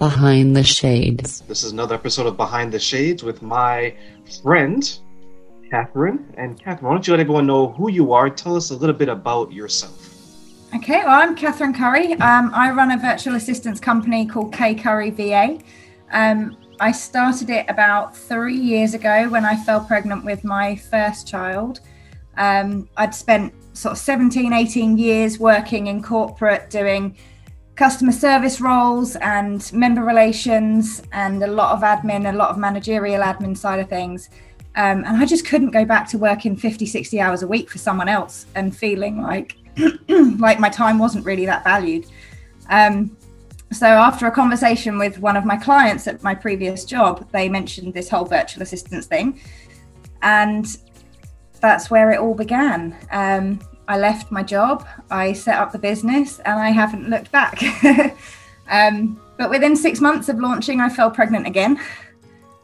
Behind the Shades. This is another episode of Behind the Shades with my friend, Katherine. And Katherine, why don't you let everyone know who you are? Tell us a little bit about yourself. Okay, well, I'm Katherine Curry. Um, I run a virtual assistance company called K Curry VA. Um, I started it about three years ago when I fell pregnant with my first child. Um, I'd spent sort of 17, 18 years working in corporate doing customer service roles and member relations and a lot of admin, a lot of managerial admin side of things. Um, and I just couldn't go back to working 50, 60 hours a week for someone else and feeling like like my time wasn't really that valued. Um, so after a conversation with one of my clients at my previous job, they mentioned this whole virtual assistance thing. And that's where it all began. Um, I left my job, I set up the business, and I haven't looked back. um, but within six months of launching, I fell pregnant again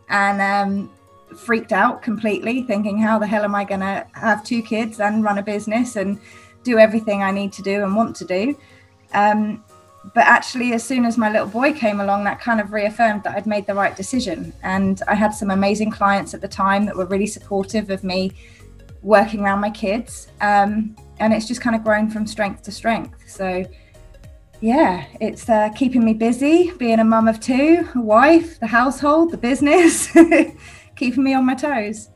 and um, freaked out completely, thinking, how the hell am I going to have two kids and run a business and do everything I need to do and want to do? Um, but actually, as soon as my little boy came along, that kind of reaffirmed that I'd made the right decision. And I had some amazing clients at the time that were really supportive of me working around my kids. Um, and it's just kind of grown from strength to strength. So, yeah, it's uh, keeping me busy, being a mum of two, a wife, the household, the business, keeping me on my toes.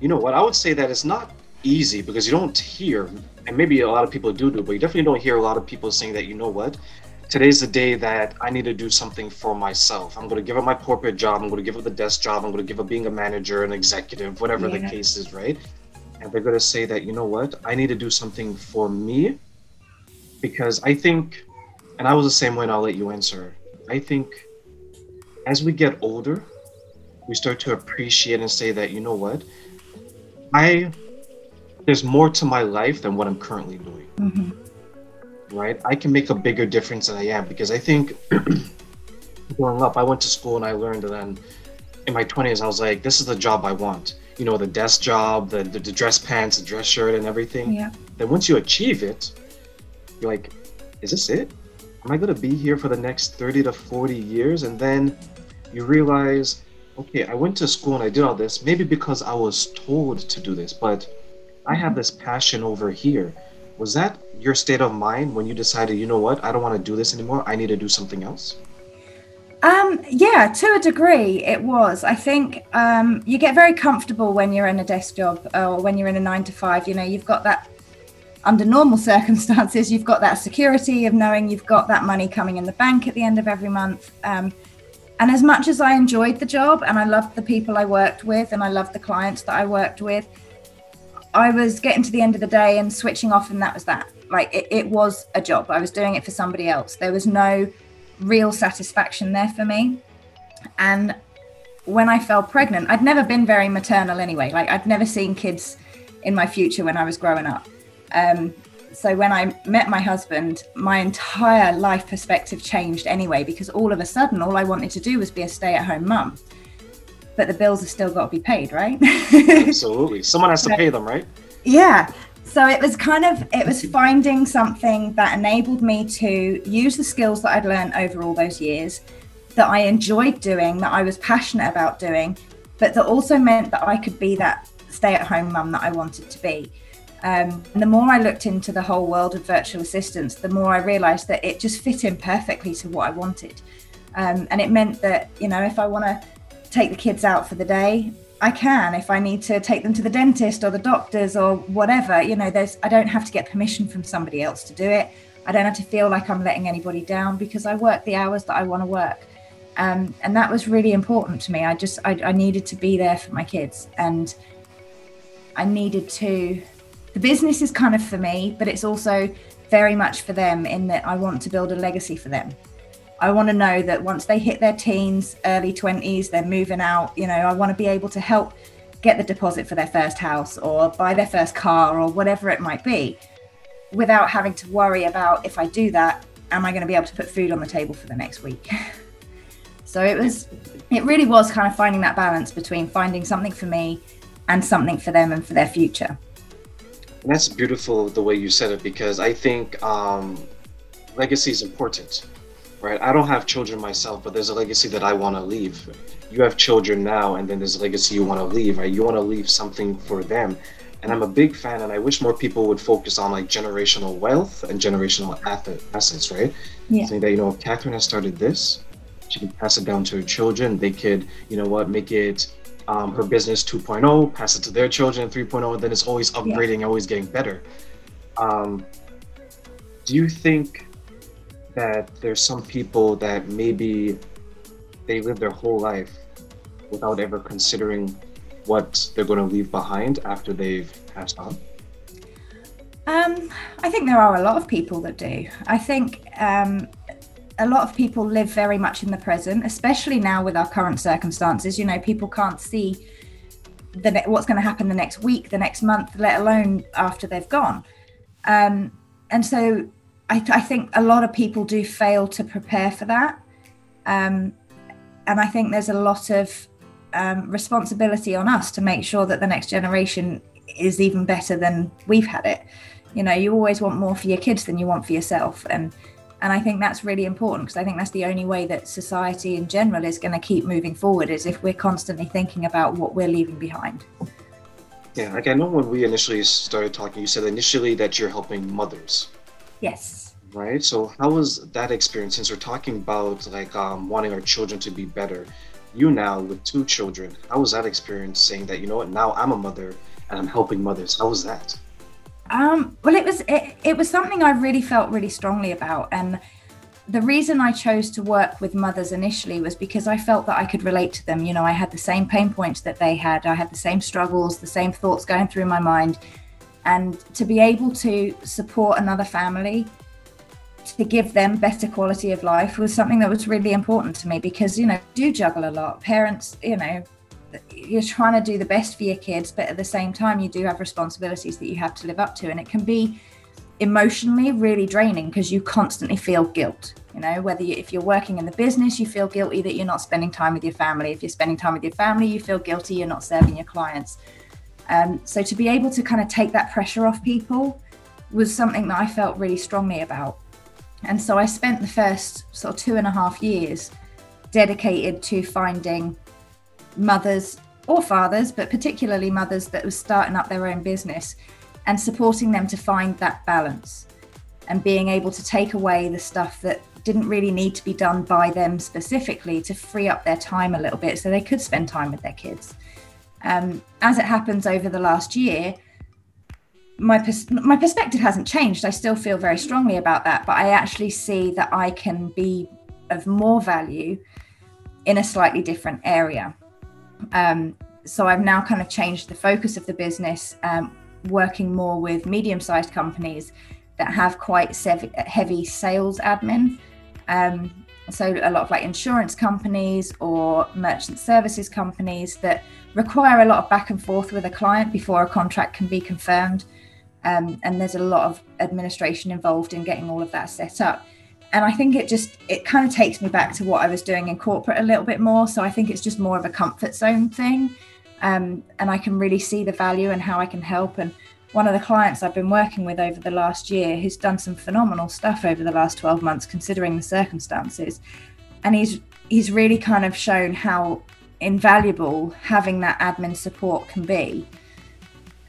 You know what? I would say that it's not easy because you don't hear, and maybe a lot of people do do, but you definitely don't hear a lot of people saying that, you know what? Today's the day that I need to do something for myself. I'm going to give up my corporate job. I'm going to give up the desk job. I'm going to give up being a manager, an executive, whatever yeah. the case is, right? And they're going to say that you know what? I need to do something for me because i think and i was the same way and i'll let you answer. I think as we get older we start to appreciate and say that you know what? I there's more to my life than what i'm currently doing mm-hmm. right? I can make a bigger difference than i am because i think growing up i went to school and i learned and then in my 20s i was like this is the job i want you know the desk job the, the, the dress pants the dress shirt and everything yeah. then once you achieve it you're like is this it? Am i going to be here for the next 30 to 40 years? And then you realize okay i went to school and i did all this maybe because i was told to do this but i have mm-hmm. this passion over here. Was that your state of mind when you decided you know what i don't want to do this anymore i need to do something else um, yeah, to a degree, it was. I think um, you get very comfortable when you're in a desk job or when you're in a nine to five. You know, you've got that under normal circumstances, you've got that security of knowing you've got that money coming in the bank at the end of every month. Um, and as much as I enjoyed the job and I loved the people I worked with and I loved the clients that I worked with, I was getting to the end of the day and switching off, and that was that. Like it, it was a job. I was doing it for somebody else. There was no real satisfaction there for me. And when I fell pregnant, I'd never been very maternal anyway. Like I'd never seen kids in my future when I was growing up. Um, so when I met my husband, my entire life perspective changed anyway, because all of a sudden, all I wanted to do was be a stay at home mum. But the bills have still got to be paid, right? Absolutely. Someone has to pay them, right? Yeah so it was kind of it was finding something that enabled me to use the skills that i'd learned over all those years that i enjoyed doing that i was passionate about doing but that also meant that i could be that stay-at-home mum that i wanted to be. Um, and the more i looked into the whole world of virtual assistants the more i realized that it just fit in perfectly to what i wanted. Um, and it meant that you know if i want to take the kids out for the day I can if I need to take them to the dentist or the doctors or whatever. You know, there's I don't have to get permission from somebody else to do it. I don't have to feel like I'm letting anybody down because I work the hours that I want to work. Um, and that was really important to me. I just I, I needed to be there for my kids, and I needed to. The business is kind of for me, but it's also very much for them in that I want to build a legacy for them. I want to know that once they hit their teens, early 20s, they're moving out, you know, I want to be able to help get the deposit for their first house or buy their first car or whatever it might be without having to worry about if I do that, am I going to be able to put food on the table for the next week? so it was, it really was kind of finding that balance between finding something for me and something for them and for their future. that's beautiful the way you said it because I think um, legacy is important right? I don't have children myself, but there's a legacy that I want to leave. You have children now, and then there's a legacy you want to leave, right? You want to leave something for them. And I'm a big fan, and I wish more people would focus on like generational wealth and generational assets, right? Yeah. Saying that, you know, if Katherine has started this, she can pass it down to her children. They could, you know what, make it um, her business 2.0, pass it to their children 3.0, and then it's always upgrading, yeah. always getting better. Um, do you think that there's some people that maybe they live their whole life without ever considering what they're going to leave behind after they've passed on? Um, I think there are a lot of people that do. I think um, a lot of people live very much in the present, especially now with our current circumstances. You know, people can't see the what's going to happen the next week, the next month, let alone after they've gone. Um, and so I, I, think a lot of people do fail to prepare for that. Um, and I think there's a lot of um, responsibility on us to make sure that the next generation is even better than we've had it. You know, you always want more for your kids than you want for yourself. And and I think that's really important because I think that's the only way that society in general is going to keep moving forward is if we're constantly thinking about what we're leaving behind. Yeah, like I know when we initially started talking, you said initially that you're helping mothers. Yes. Right. So how was that experience? Since we're talking about like um, wanting our children to be better, you now with two children, how was that experience? Saying that you know what, now I'm a mother and I'm helping mothers. How was that? Um, well, it was it, it was something I really felt really strongly about, and the reason I chose to work with mothers initially was because I felt that I could relate to them. You know, I had the same pain points that they had, I had the same struggles, the same thoughts going through my mind, and to be able to support another family to give them better quality of life was something that was really important to me because you know do juggle a lot parents you know you're trying to do the best for your kids, but at the same time, you do have responsibilities that you have to live up to. And it can be emotionally really draining because you constantly feel guilt. You know, whether you, if you're working in the business, you feel guilty that you're not spending time with your family. If you're spending time with your family, you feel guilty you're not serving your clients. Um, so to be able to kind of take that pressure off people was something that I felt really strongly about. And so I spent the first sort of two and a half years dedicated to finding mothers or fathers, but particularly mothers that were starting up their own business and supporting them to find that balance and being able to take away the stuff that didn't really need to be done by them specifically to free up their time a little bit so they could spend time with their kids. Um, as it happens over the last year, my pers- my perspective hasn't changed. I still feel very strongly about that, but I actually see that I can be of more value in a slightly different area. Um, so I've now kind of changed the focus of the business, um, working more with medium sized companies that have quite sev- heavy sales admin. Um, so a lot of like insurance companies or merchant services companies that require a lot of back and forth with a client before a contract can be confirmed. Um, and there's a lot of administration involved in getting all of that set up. And i think it just it kind of takes me back to what i was doing in corporate a little bit more. So i think it's just more of a comfort zone thing. Um, and i can really see the value and how i can help and one of the clients i've been working with over the last year who's done some phenomenal stuff over the last 12 months considering the circumstances and he's he's really kind of shown how invaluable having that admin support can be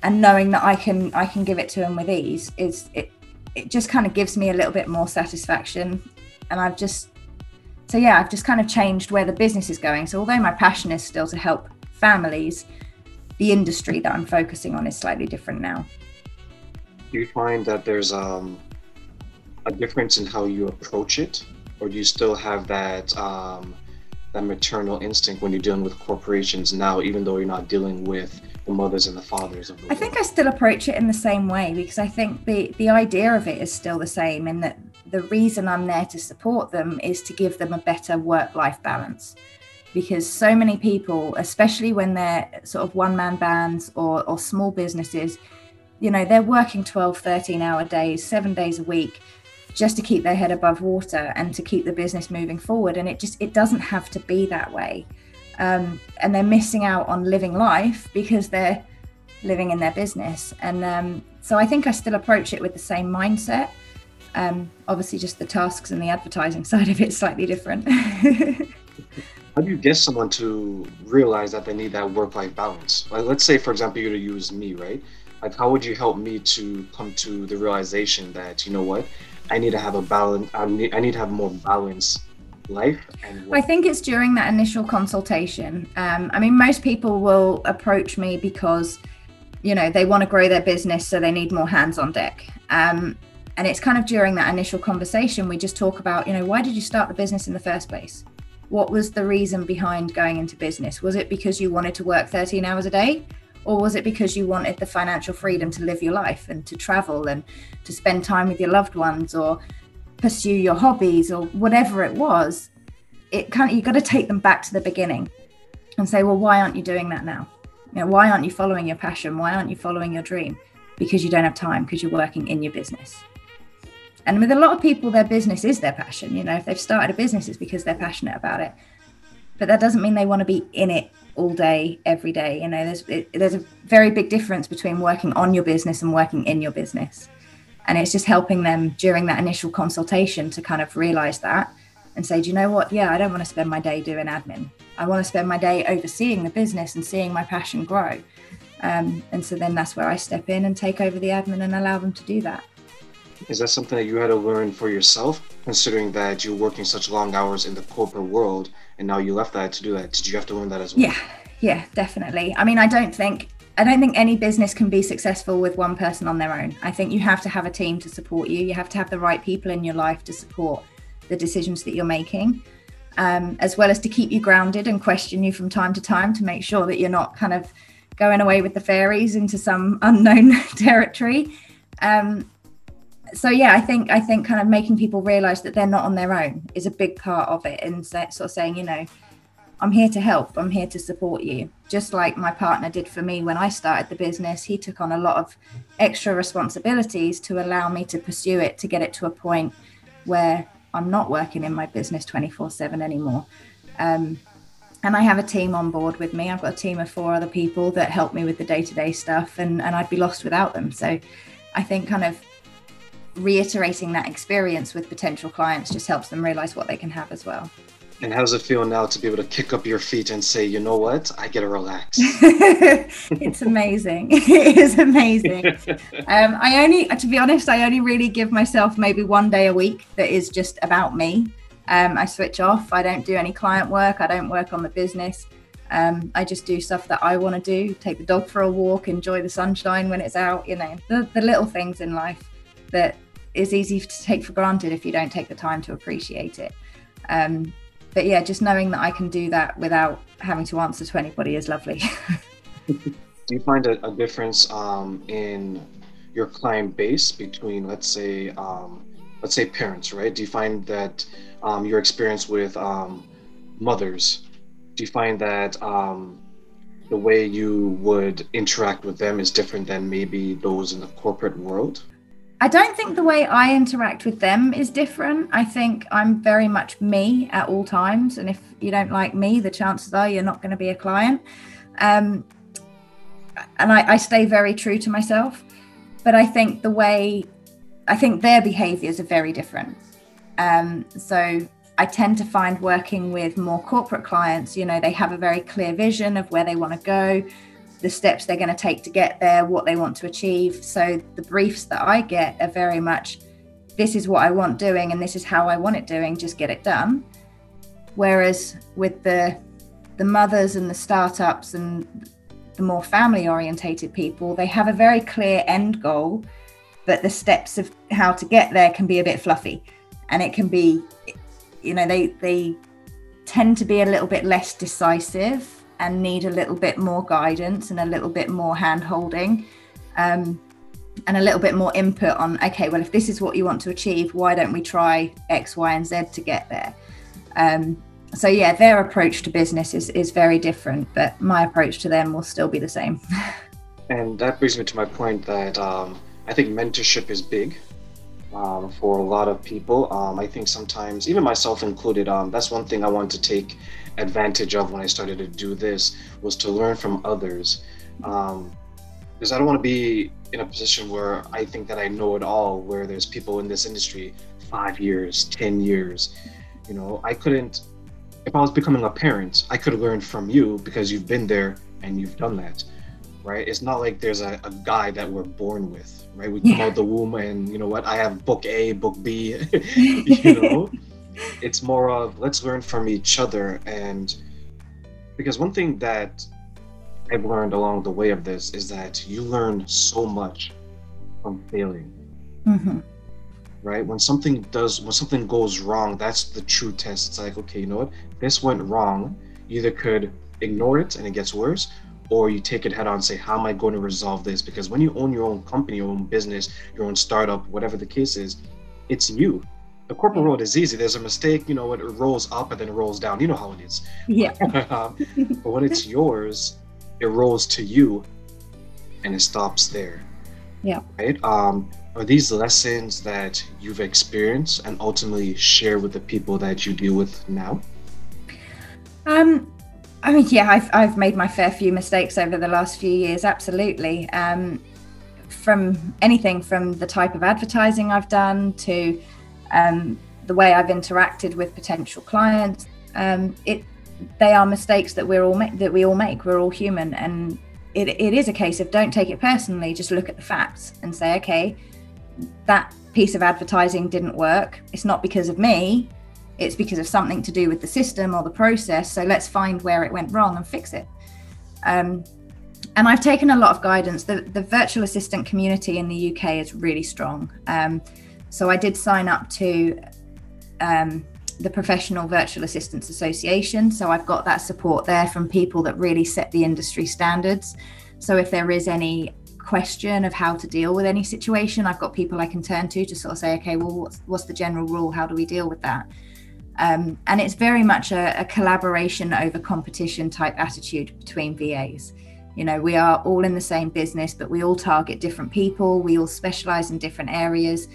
and knowing that i can i can give it to him with ease is it it just kind of gives me a little bit more satisfaction. And I've just, so yeah, I've just kind of changed where the business is going. So although my passion is still to help families, the industry that I'm focusing on is slightly different now. Do you find that there's um, a difference in how you approach it, or do you still have that um, that maternal instinct when you're dealing with corporations now, even though you're not dealing with the mothers and the fathers of the I think I still approach it in the same way because I think the the idea of it is still the same in that the reason I'm there to support them is to give them a better work life balance because so many people especially when they're sort of one man bands or or small businesses you know they're working 12 13 hour days 7 days a week just to keep their head above water and to keep the business moving forward and it just it doesn't have to be that way um, and they're missing out on living life because they're living in their business. And um, so I think I still approach it with the same mindset. Um, obviously, just the tasks and the advertising side of it slightly different. How do you get someone to realize that they need that work-life balance? Like, let's say, for example, you're to use me, right? Like, how would you help me to come to the realization that you know what, I need to have a balance. I need, I need to have more balance life. I think it's during that initial consultation. Um, I mean, most people will approach me because you know they want to grow their business, so they need more hands on deck. Um, and it's kind of during that initial conversation we just talk about, you know, why did you start the business in the first place? What was the reason behind going into business? Was it because you wanted to work 13 hours a day? Or was it because you wanted the financial freedom to live your life and to travel and to spend time with your loved ones or pursue your hobbies or whatever it was? It kind of, you've got to take them back to the beginning and say, well, why aren't you doing that now? You know, why aren't you following your passion? Why aren't you following your dream? Because you don't have time because you're working in your business. And with a lot of people, their business is their passion. You know, if they've started a business, it's because they're passionate about it. But that doesn't mean they want to be in it all day, every day. You know, there's it, there's a very big difference between working on your business and working in your business. And it's just helping them during that initial consultation to kind of realize that and say, do you know what? Yeah, I don't want to spend my day doing admin. I want to spend my day overseeing the business and seeing my passion grow. Um, and so then that's where I step in and take over the admin and allow them to do that. Is that something that you had to learn for yourself, considering that you're working such long hours in the corporate world and now you left that to do that? Did you have to learn that as well? Yeah, yeah, definitely. I mean, I don't think I don't think any business can be successful with one person on their own. I think you have to have a team to support you. You have to have the right people in your life to support the decisions that you're making, um, as well as to keep you grounded and question you from time to time to make sure that you're not kind of going away with the fairies into some unknown territory. Um, so yeah, I think I think kind of making people realize that they're not on their own is a big part of it, and sort of saying, you know, I'm here to help, I'm here to support you. Just like my partner did for me when I started the business, he took on a lot of extra responsibilities to allow me to pursue it to get it to a point where I'm not working in my business 24 7 anymore. Um, and I have a team on board with me. I've got a team of four other people that help me with the day to day stuff, and, and I'd be lost without them. So I think kind of reiterating that experience with potential clients just helps them realize what they can have as well. And how does it feel now to be able to kick up your feet and say, you know what, I get to relax? it's amazing. it is amazing. Um, I only, to be honest, I only really give myself maybe one day a week that is just about me. Um, I switch off. I don't do any client work. I don't work on the business. Um, I just do stuff that I want to do. Take the dog for a walk, enjoy the sunshine when it's out. You know, the, the little things in life that is easy to take for granted if you don't take the time to appreciate it. Um, but yeah, just knowing that I can do that without having to answer to anybody is lovely. do you find a, a difference um, in your client base between, let's say, um, let's say parents, right? Do you find that um, your experience with um, mothers, do you find that um, the way you would interact with them is different than maybe those in the corporate world? I don't think the way I interact with them is different. I think I'm very much me at all times. And if you don't like me, the chances are you're not going to be a client. Um, and I, I stay very true to myself. But I think the way, I think their behaviors are very different. Um, so I tend to find working with more corporate clients, you know, they have a very clear vision of where they want to go the steps they're going to take to get there, what they want to achieve. So the briefs that I get are very much this is what I want doing and this is how I want it doing, just get it done. Whereas with the the mothers and the startups and the more family orientated people, they have a very clear end goal, but the steps of how to get there can be a bit fluffy. And it can be, you know, they they tend to be a little bit less decisive and need a little bit more guidance and a little bit more hand holding um, and a little bit more input on okay well if this is what you want to achieve why don't we try x y and z to get there um, so yeah their approach to business is, is very different but my approach to them will still be the same and that brings me to my point that um, i think mentorship is big um, for a lot of people. Um, I think sometimes, even myself included, um, that's one thing I want to take advantage of when I started to do this was to learn from others. Um, because I don't want to be in a position where I think that I know it all, where there's people in this industry five years, 10 years. You know, I couldn't, if I was becoming a parent, I could learn from you because you've been there and you've done that, right? It's not like there's a, a guy that we're born with, right? We come Yeah. out the womb and, you know what, I have book A, book B, you know? It's more of let's learn from each other and because one thing that I've learned along the way of this is that you learn so much from failing, hmm right? When something does, when something goes wrong, that's the true test. It's like, okay, you know what? This went wrong. You either could ignore it and it gets worse, or you take it head on and say, how am I going to resolve this? Because when you own your own company, your own business, your own startup, whatever the case is, it's you. The corporate world is easy. There's a mistake, you know, it rolls up and then it rolls down. You know how it is. Yeah. Um, but when it's yours, it rolls to you and it stops there. Yeah. Right? Um, are these lessons that you've experienced and ultimately share with the people that you deal with now? Um, I mean, yeah, I've I've made my fair few mistakes over the last few years. Absolutely. Um, from anything from the type of advertising I've done to um, the way I've interacted with potential clients. Um, it they are mistakes that we're all ma- that we all make. We're all human, and it, it is a case of don't take it personally. Just look at the facts and say, okay, that piece of advertising didn't work. It's not because of me it's because of something to do with the system or the process. So let's find where it went wrong and fix it. Um, and I've taken a lot of guidance. The, the virtual assistant community in the UK is really strong. Um, so I did sign up to um, the Professional Virtual Assistants Association. So I've got that support there from people that really set the industry standards. So if there is any question of how to deal with any situation, I've got people I can turn to to sort of say, okay, well, what's, what's the general rule? How do we deal with that? Um, and it's very much a, a collaboration over competition type attitude between VAs. You know, we are all in the same business, but we all target different people. We all specialize in different areas.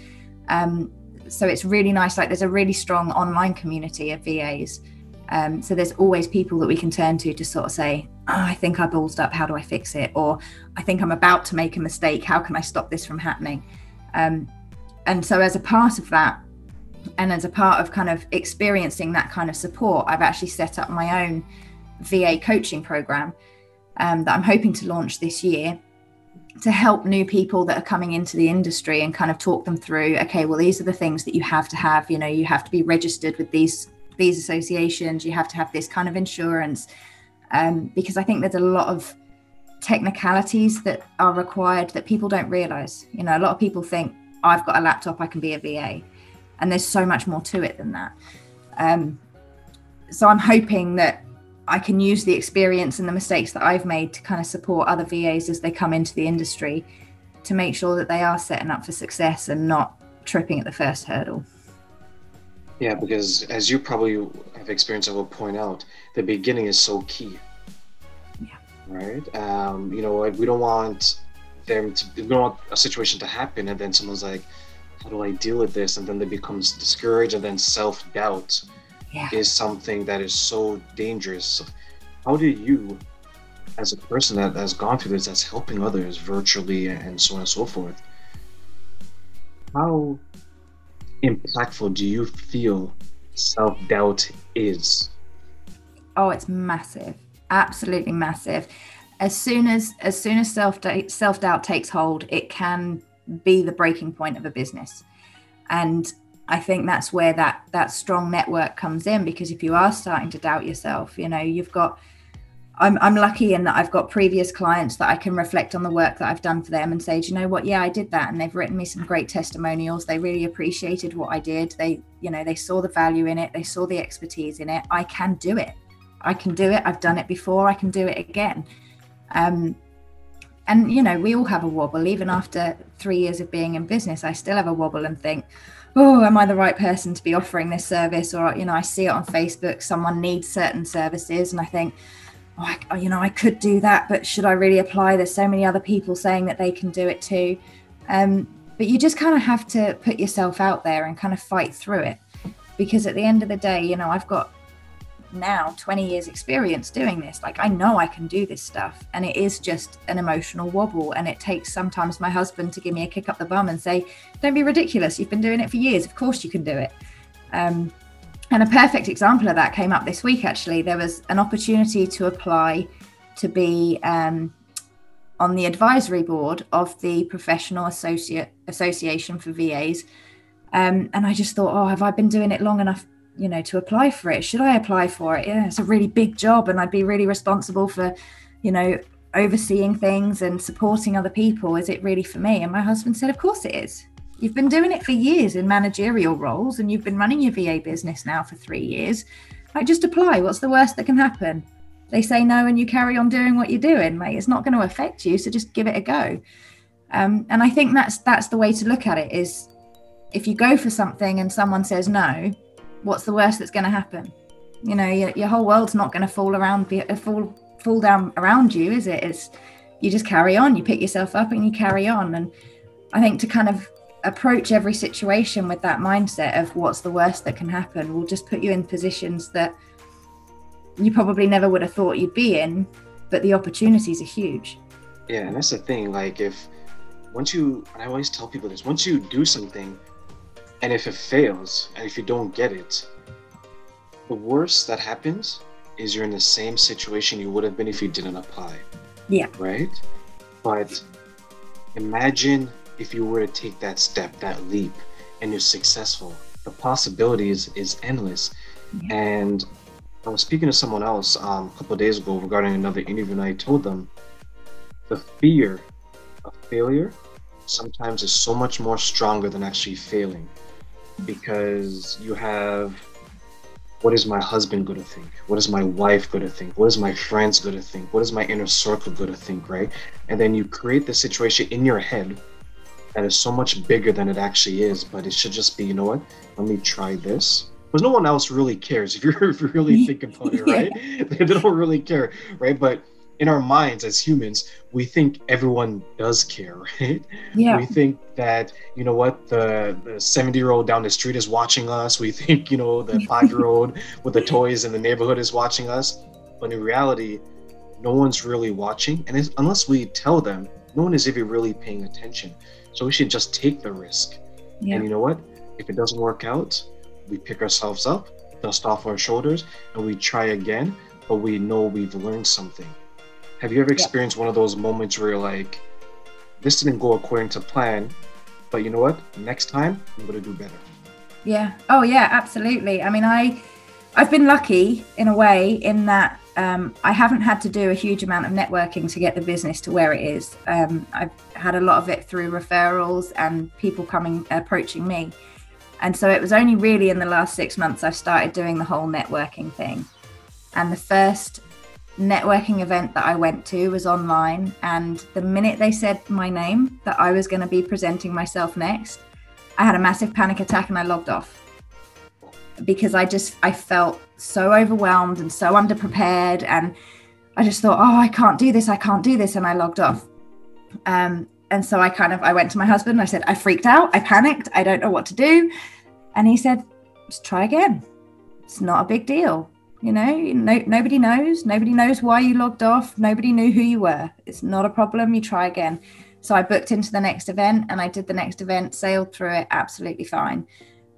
Um, so it's really nice. Like there's a really strong online community of VAs. Um, so there's always people that we can turn to to sort of say, oh, I think I ballsed up. How do I fix it? Or I think I'm about to make a mistake. How can I stop this from happening? Um, and so as a part of that, and as a part of kind of experiencing that kind of support, I've actually set up my own VA coaching program um, that I'm hoping to launch this year to help new people that are coming into the industry and kind of talk them through okay well these are the things that you have to have you know you have to be registered with these these associations you have to have this kind of insurance. Um, because i think there's a lot of technicalities that are required that people don't realize. You know a lot of people think i've got a laptop i can be a va and there's so much more to it than that. Um, so i'm hoping that i can use the experience and the mistakes that i've made to kind of support other vas as they come into the industry to make sure that they are setting up for success and not tripping at the first hurdle Yeah, because as you probably have experienced, I will point out, the beginning is so key. Yeah. Right? Um, you know, like, we don't want them to, we don't want a situation to happen and then someone's like, how do I deal with this? And then they becomes discouraged and then self doubt yeah is something that is so dangerous. How do you, as a person that has gone through this, that's helping others virtually and so on and so forth, how impactful do you feel self doubt is? oh it's massive absolutely massive as soon as as soon as self self doubt takes hold it can be the breaking point of a business and i think that's where that that strong network comes in because if you are starting to doubt yourself you know you've got I'm, I'm lucky in that I've got previous clients that I can reflect on the work that I've done for them and say, do you know what? Yeah, I did that. And they've written me some great testimonials. They really appreciated what I did. They, you know, they saw the value in it. They saw the expertise in it. I can do it. I can do it. I've done it before. I can do it again. Um, and, you know, we all have a wobble. Even after three years of being in business, I still have a wobble and think, oh, am I the right person to be offering this service? Or, you know, I see it on Facebook, someone needs certain services. And I think, oh, I, you know, I could do that, but should I really apply? There's so many other people saying that they can do it too. Um, but you just kind of have to put yourself out there and kind of fight through it. Because at the end of the day, you know, I've got now 20 years experience doing this like i know i can do this stuff. And it is just an emotional wobble. And it takes sometimes my husband to give me a kick up the bum and say don't be ridiculous. You've been doing it for years. Of course you can do it. Um, and a perfect example of that came up this week actually. There was an opportunity to apply to be um, on the advisory board of the professional associate association for vas um, and i just thought oh have i been doing it long enough you know to apply for it? Should i apply for it? Yeah it's a really big job and i'd be really responsible for you know overseeing things and supporting other people. Is it really for me? And my husband said of course it is. You've been doing it for years in managerial roles and you've been running your va business now for three years. Like just apply. What's the worst that can happen? They say no and you carry on doing what you're doing. Like it's not going to affect you so just give it a go. Um, and i think that's that's the way to look at it is if you go for something and someone says no what's the worst that's going to happen? You know, your, your whole world's not going to fall around, uh, fall fall down around you, is it? It's you just carry on. You pick yourself up and you carry on. And I think to kind of approach every situation with that mindset of what's the worst that can happen will just put you in positions that you probably never would have thought you'd be in, but the opportunities are huge. Yeah, and that's the thing. Like if once you, and I always tell people this, once you do something and if it fails, and if you don't get it, the worst that happens is you're in the same situation you would have been if you didn't apply. Yeah. Right? But imagine if you were to take that step, that leap, and you're successful. The possibilities is endless. Yeah. And I was speaking to someone else um, a couple days ago regarding another interview, and I told them the fear of failure sometimes is so much more stronger than actually failing because you have what is my husband going to think? What is my wife going to think? What is my friends going to think? What is my inner circle going to think, right? And then you create the situation in your head that is so much bigger than it actually is, but it should just be, you know what? Let me try this. Because no one else really cares if you're, you really think about it, right? yeah. they don't really care, right? But in our minds as humans, we think everyone does care, right? Yeah. We think that, you know what, the, the 70 year old down the street is watching us. We think, you know, the five year old with the toys in the neighborhood is watching us. But in reality, no one's really watching. And unless we tell them, no one is even really paying attention. So we should just take the risk. Yeah. And you know what? If it doesn't work out, we pick ourselves up, dust off our shoulders, and we try again. But we know we've learned something have you ever experienced yeah. one of those moments where you're like, this didn't go according to plan, but you know what? Next time I'm gonna do better. Yeah. Oh yeah, absolutely. I mean, I I've been lucky in a way in that um, I haven't had to do a huge amount of networking to get the business to where it is. Um, I've had a lot of it through referrals and people coming approaching me. And so it was only really in the last six months I've started doing the whole networking thing. And the first networking event that I went to was online. And the minute they said my name, that I was going to be presenting myself next, I had a massive panic attack and I logged off. Because I just I felt so overwhelmed and so underprepared and I just thought oh I can't do this I can't do this and I logged off. Um, and so I kind of I went to my husband I said I freaked out I panicked I don't know what to do. And he said just try again. It's not a big deal you know, no, nobody knows. Nobody knows why you logged off. Nobody knew who you were. It's not a problem. You try again. So I booked into the next event and I did the next event, sailed through it absolutely fine.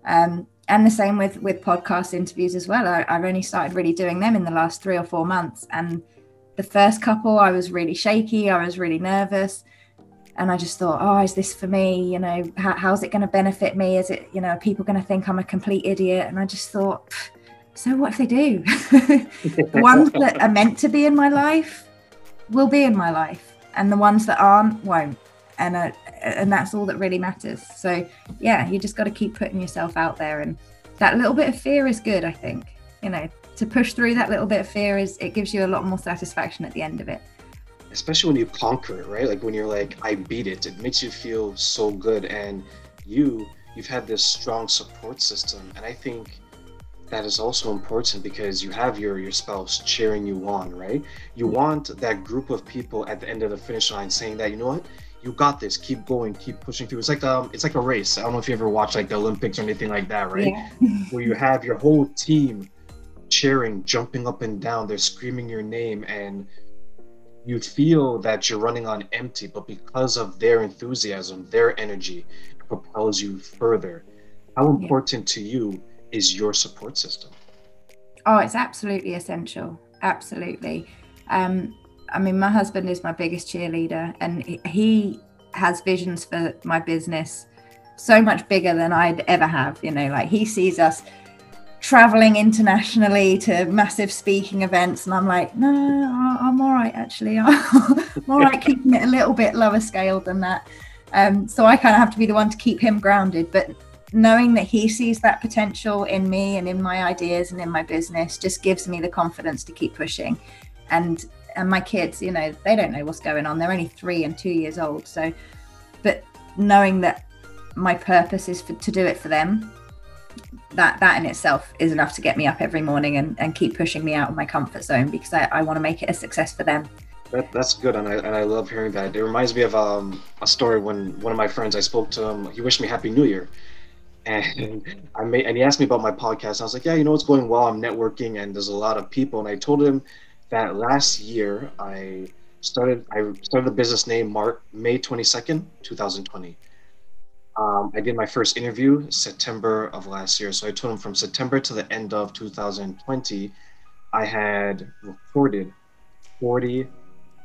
Um, and the same with with podcast interviews as well. I, I've only started really doing them in the last three or four months. And the first couple, I was really shaky. I was really nervous and I just thought, oh, is this for me? You know, how, how's it going to benefit me? Is it, you know, people going to think I'm a complete idiot? And I just thought, so what if they do? the ones that are meant to be in my life will be in my life, and the ones that aren't won't. And uh, and that's all that really matters. So yeah, you just got to keep putting yourself out there, and that little bit of fear is good. I think you know to push through that little bit of fear is it gives you a lot more satisfaction at the end of it. Especially when you conquer it, right? Like when you're like, I beat it. It makes you feel so good, and you you've had this strong support system, and I think that is also important because you have your your spouse cheering you on, right? You want that group of people at the end of the finish line saying that you know what, you got this, keep going, keep pushing through. It's like um, it's like a race. I don't know if you ever watch like the Olympics or anything like that, right? Yeah. Where you have your whole team cheering, jumping up and down, they're screaming your name, and you feel that you're running on empty, but because of their enthusiasm, their energy propels you further. How important yeah. to you is your support system? Oh, it's absolutely essential. Absolutely. Um, I mean, my husband is my biggest cheerleader, and he has visions for my business so much bigger than I'd ever have. You know, like he sees us traveling internationally to massive speaking events, and I'm like, no, I'm all right, actually. I'm all right keeping it a little bit lower scale than that. Um, so I kind of have to be the one to keep him grounded. But knowing that he sees that potential in me and in my ideas and in my business just gives me the confidence to keep pushing. And and my kids, you know, they don't know what's going on. They're only three and two years old. So, but knowing that my purpose is for, to do it for them, that that in itself is enough to get me up every morning and, and keep pushing me out of my comfort zone because I, I want to make it a success for them. That, that's good, and I and I love hearing that. It reminds me of um, a story when one of my friends I spoke to him. He wished me Happy New Year, and I made and he asked me about my podcast. I was like, yeah, you know, it's going well. I'm networking, and there's a lot of people. And I told him that last year I started I started the business name Mark May 22nd, 2020. Um, I did my first interview September of last year. So I told him from September to the end of 2020, I had recorded 40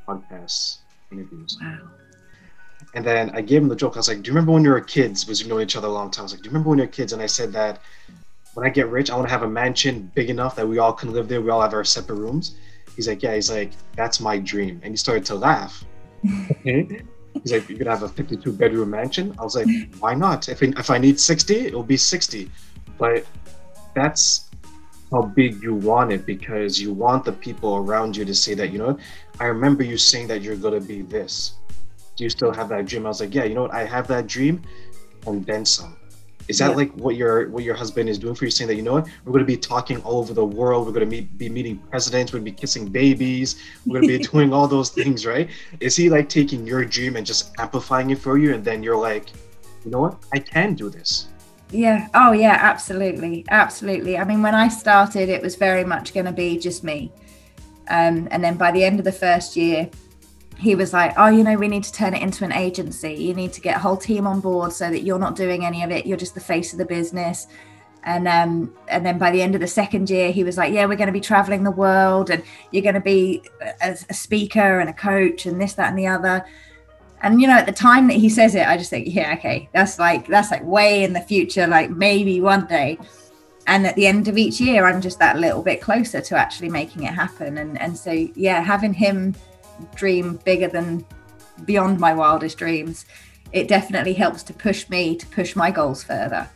podcast interviews. Wow. And then I gave him the joke. I was like, "Do you remember when you were kids? Because we know each other a long time." I was like, "Do you remember when you were kids?" And I said that when I get rich, I want to have a mansion big enough that we all can live there. We all have our separate rooms. He's like, "Yeah." He's like, "That's my dream." And he started to laugh. He's like, "You could have a 52 bedroom mansion." I was like, "Why not? If if I need 60, it will be 60." But that's how big you want it because you want the people around you to say that you know i remember you saying that you're going to be this do you still have that dream i was like yeah you know what i have that dream and then some is that yeah. like what your what your husband is doing for you saying that you know what we're going to be talking all over the world we're going to meet, be meeting presidents we're going to be kissing babies we're going to be doing all those things right is he like taking your dream and just amplifying it for you and then you're like you know what i can do this yeah. Oh, yeah. Absolutely. Absolutely. I mean, when I started, it was very much going to be just me. Um, and then by the end of the first year, he was like, "Oh, you know, we need to turn it into an agency. You need to get a whole team on board so that you're not doing any of it. You're just the face of the business." And um, and then by the end of the second year, he was like, "Yeah, we're going to be traveling the world, and you're going to be a, a speaker and a coach, and this, that, and the other." and you know at the time that he says it i just think yeah okay that's like that's like way in the future like maybe one day and at the end of each year i'm just that little bit closer to actually making it happen and and so yeah having him dream bigger than beyond my wildest dreams it definitely helps to push me to push my goals further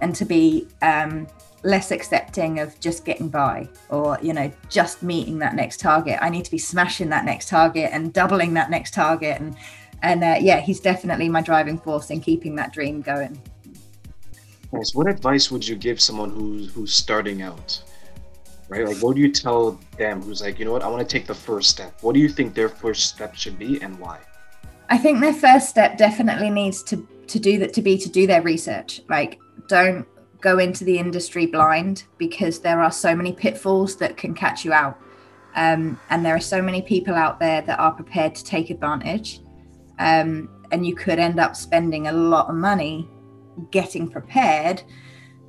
and to be um, less accepting of just getting by or you know just meeting that next target i need to be smashing that next target and doubling that next target and and uh, yeah, he's definitely my driving force in keeping that dream going. Nice. What advice would you give someone who's who's starting out? Right? Like, what do you tell them who's like, you know what, I want to take the first step? What do you think their first step should be, and why? I think their first step definitely needs to to do that to be to do their research. Like, don't go into the industry blind because there are so many pitfalls that can catch you out. Um, and there are so many people out there that are prepared to take advantage um, and you could end up spending a lot of money getting prepared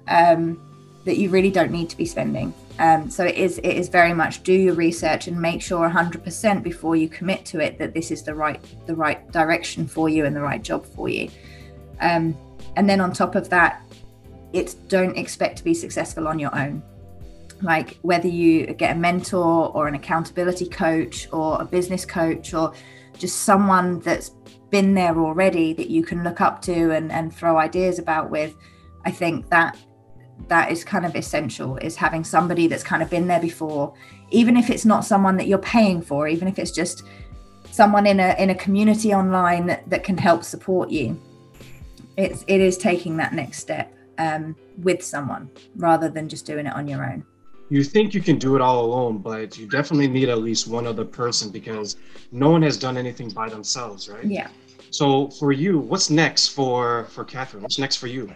um, that you really don't need to be spending. Um, so it is it is very much do your research and make sure 100% before you commit to it that this is the right the right direction for you and the right job for you. Um, and then on top of that, it's don't expect to be successful on your own. Like whether you get a mentor or an accountability coach or a business coach or just someone that's been there already that you can look up to and, and throw ideas about with i think that that is kind of essential is having somebody that's kind of been there before even if it's not someone that you're paying for even if it's just someone in a in a community online that, that can help support you it's it is taking that next step um, with someone rather than just doing it on your own you think you can do it all alone, but you definitely need at least one other person because no one has done anything by themselves, right? Yeah. So for you, what's next for for Katherine? What's next for you?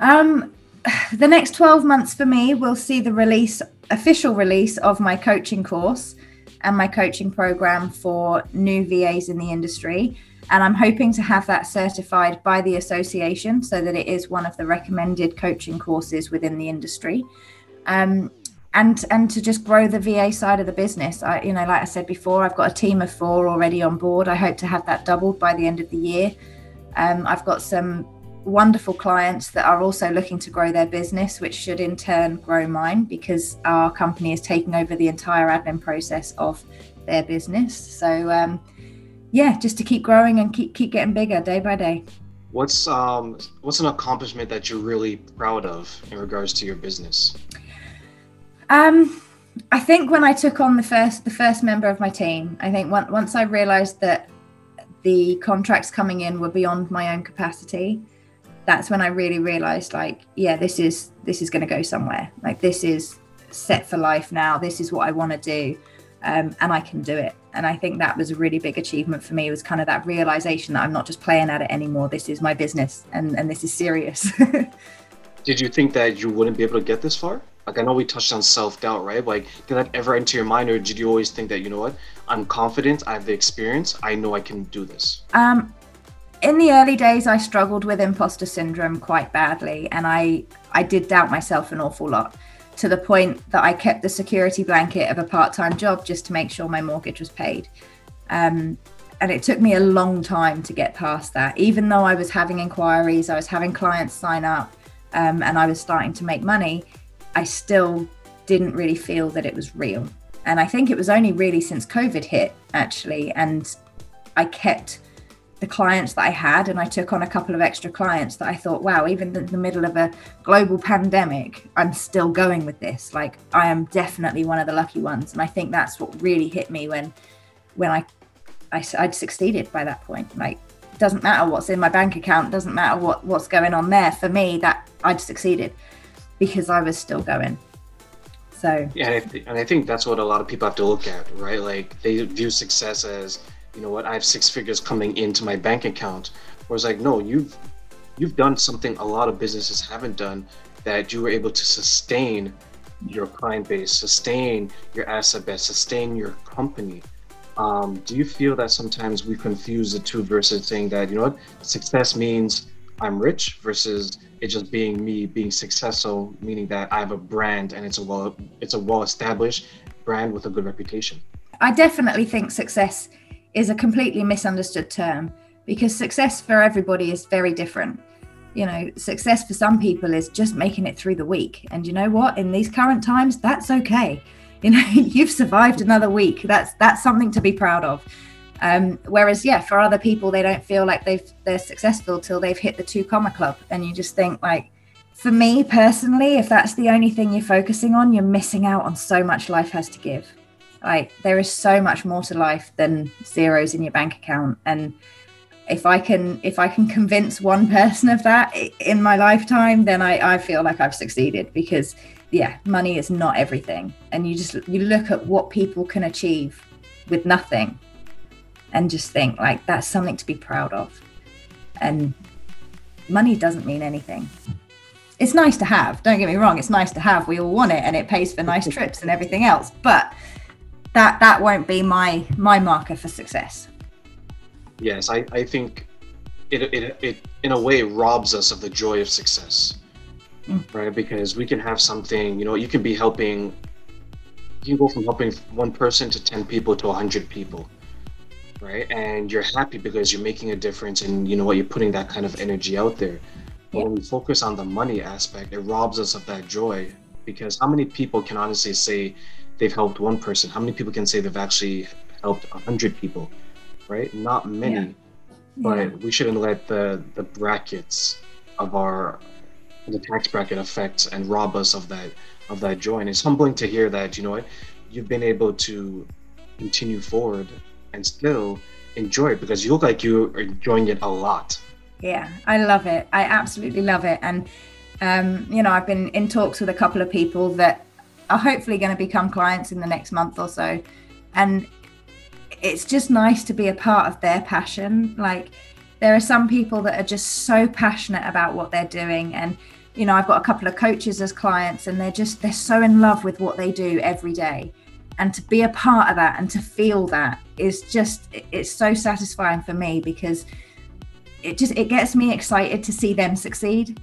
Um, the next 12 months for me will see the release official release of my coaching course and my coaching program for new VAs in the industry. And I'm hoping to have that certified by the association so that it is one of the recommended coaching courses within the industry. Um, and and to just grow the VA side of the business. I, you know, like I said before, I've got a team of four already on board. I hope to have that doubled by the end of the year. Um, I've got some wonderful clients that are also looking to grow their business, which should in turn grow mine because our company is taking over the entire admin process of their business. So, um, yeah, just to keep growing and keep keep getting bigger day by day. What's um what's an accomplishment that you're really proud of in regards to your business? Um, I think when I took on the first the first member of my team, I think once once I realised that the contracts coming in were beyond my own capacity, that's when I really realised like, yeah, this is this is going to go somewhere. Like this is set for life now. This is what I want to do, um, and I can do it. And I think that was a really big achievement for me. Was kind of that realization that I'm not just playing at it anymore. This is my business, and and this is serious. Did you think that you wouldn't be able to get this far? Like I know we touched on self doubt, right? Like did that ever enter your mind, or did you always think that you know what? I'm confident. I have the experience. I know I can do this. Um, in the early days, I struggled with imposter syndrome quite badly, and I I did doubt myself an awful lot to the point that I kept the security blanket of a part time job just to make sure my mortgage was paid. Um, and it took me a long time to get past that. Even though I was having inquiries, I was having clients sign up, um, and I was starting to make money I still didn't really feel that it was real. And I think it was only really since COVID hit, actually. And I kept the clients that I had, and I took on a couple of extra clients that I thought, wow, even in the middle of a global pandemic, I'm still going with this. Like, I am definitely one of the lucky ones. And I think that's what really hit me when, when I, I I'd succeeded by that point. Like, doesn't matter what's in my bank account, doesn't matter what, what's going on there. For me, that I'd succeeded because I was still going. So yeah, and I, th- and I think that's what a lot of people have to look at, right? Like they view success as, you know what, I have six figures coming into my bank account. Whereas like, no, you've you've done something a lot of businesses haven't done that you were able to sustain your client base, sustain your asset base, sustain your company. Um, do you feel that sometimes we confuse the two versus saying that, you know what, success means I'm rich versus it just being me being successful, meaning that I have a brand and it's a well it's a well established brand with a good reputation. I definitely think success is a completely misunderstood term because success for everybody is very different. You know, success for some people is just making it through the week. And you know what? In these current times, that's okay. You know, you've survived another week. That's that's something to be proud of. Um, whereas, yeah, for other people, they don't feel like they've they're successful till they've hit the two comma club, and you just think like, for me personally, if that's the only thing you're focusing on, you're missing out on so much life has to give. Like there is so much more to life than zeros in your bank account, and if I can if I can convince one person of that in my lifetime, then I, I feel like I've succeeded because yeah, money is not everything, and you just you look at what people can achieve with nothing and just think like that's something to be proud of. And money doesn't mean anything. It's nice to have, don't get me wrong, it's nice to have. We all want it and it pays for nice trips and everything else, but that that won't be my my marker for success. Yes, I, I think it, it it in a way robs us of the joy of success. Mm. Right? Because we can have something, you know, you can be helping you can go from helping one person to 10 people to 100 people right? And you're happy because you're making a difference and you know what, you're putting that kind of energy out there. But yeah. when we focus on the money aspect, it robs us of that joy because how many people can honestly say they've helped one person? How many people can say they've actually helped a hundred people? Right? Not many. Yeah. But yeah. we shouldn't let the the brackets of our the tax bracket affect and rob us of that of that joy. And it's humbling to hear that, you know what, you've been able to continue forward and still enjoy it because you look like you're enjoying it a lot. Yeah, I love it. I absolutely love it. And, um, you know, I've been in talks with a couple of people that are hopefully going to become clients in the next month or so. And it's just nice to be a part of their passion. Like, there are some people that are just so passionate about what they're doing and you know, I've got a couple of coaches as clients and they're just, they're so in love with what they do every day. And to be a part of that and to feel that is just, it's so satisfying for me because it just, it gets me excited to see them succeed